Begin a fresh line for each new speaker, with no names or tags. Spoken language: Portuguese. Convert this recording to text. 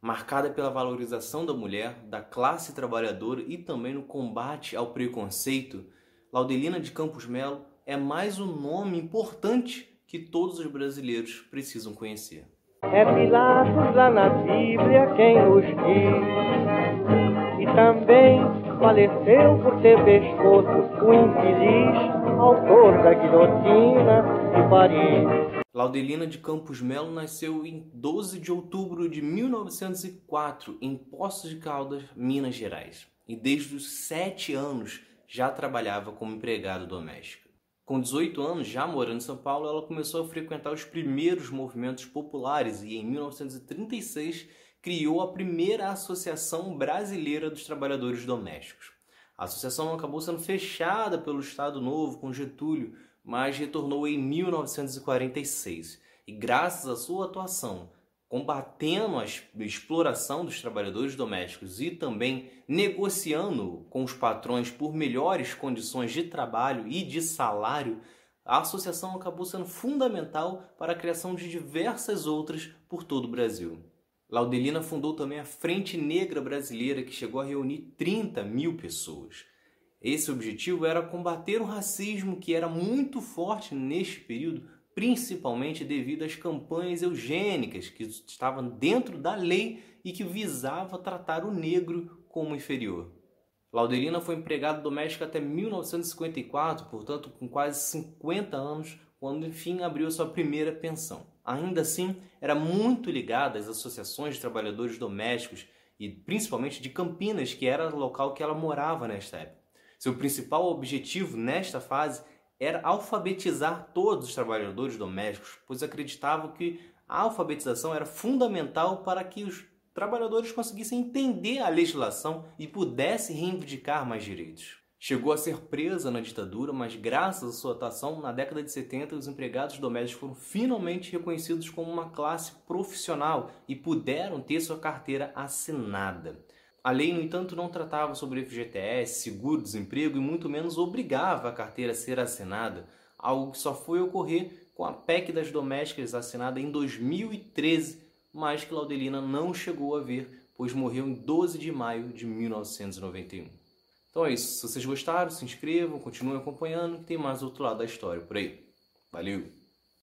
marcada pela valorização da mulher, da classe trabalhadora e também no combate ao preconceito, Laudelina de Campos Melo é mais um nome importante que todos os brasileiros precisam conhecer.
É Pilatos lá na Bíblia quem nos diz, e também faleceu por ter pescoço o infeliz autor da guilhotina de Paris.
Laudelina de Campos Melo nasceu em 12 de outubro de 1904 em Poços de Caldas, Minas Gerais, e desde os 7 anos já trabalhava como empregada doméstica. Com 18 anos, já morando em São Paulo, ela começou a frequentar os primeiros movimentos populares e, em 1936, criou a primeira Associação Brasileira dos Trabalhadores Domésticos. A associação acabou sendo fechada pelo Estado Novo com Getúlio, mas retornou em 1946. E graças à sua atuação combatendo a exploração dos trabalhadores domésticos e também negociando com os patrões por melhores condições de trabalho e de salário, a associação acabou sendo fundamental para a criação de diversas outras por todo o Brasil. Laudelina fundou também a Frente Negra Brasileira, que chegou a reunir 30 mil pessoas. Esse objetivo era combater o racismo que era muito forte neste período principalmente devido às campanhas eugênicas que estavam dentro da lei e que visava tratar o negro como inferior. Laudelina foi empregada doméstica até 1954, portanto com quase 50 anos, quando enfim abriu sua primeira pensão. Ainda assim, era muito ligada às associações de trabalhadores domésticos e principalmente de Campinas, que era o local que ela morava nesta época. Seu principal objetivo nesta fase era alfabetizar todos os trabalhadores domésticos, pois acreditavam que a alfabetização era fundamental para que os trabalhadores conseguissem entender a legislação e pudessem reivindicar mais direitos. Chegou a ser presa na ditadura, mas graças à sua atuação, na década de 70, os empregados domésticos foram finalmente reconhecidos como uma classe profissional e puderam ter sua carteira assinada. A lei, no entanto, não tratava sobre FGTS, seguro-desemprego e muito menos obrigava a carteira a ser assinada, algo que só foi ocorrer com a PEC das domésticas assinada em 2013, mas que Laudelina não chegou a ver, pois morreu em 12 de maio de 1991. Então é isso. Se vocês gostaram, se inscrevam, continuem acompanhando, que tem mais outro lado da história por aí. Valeu!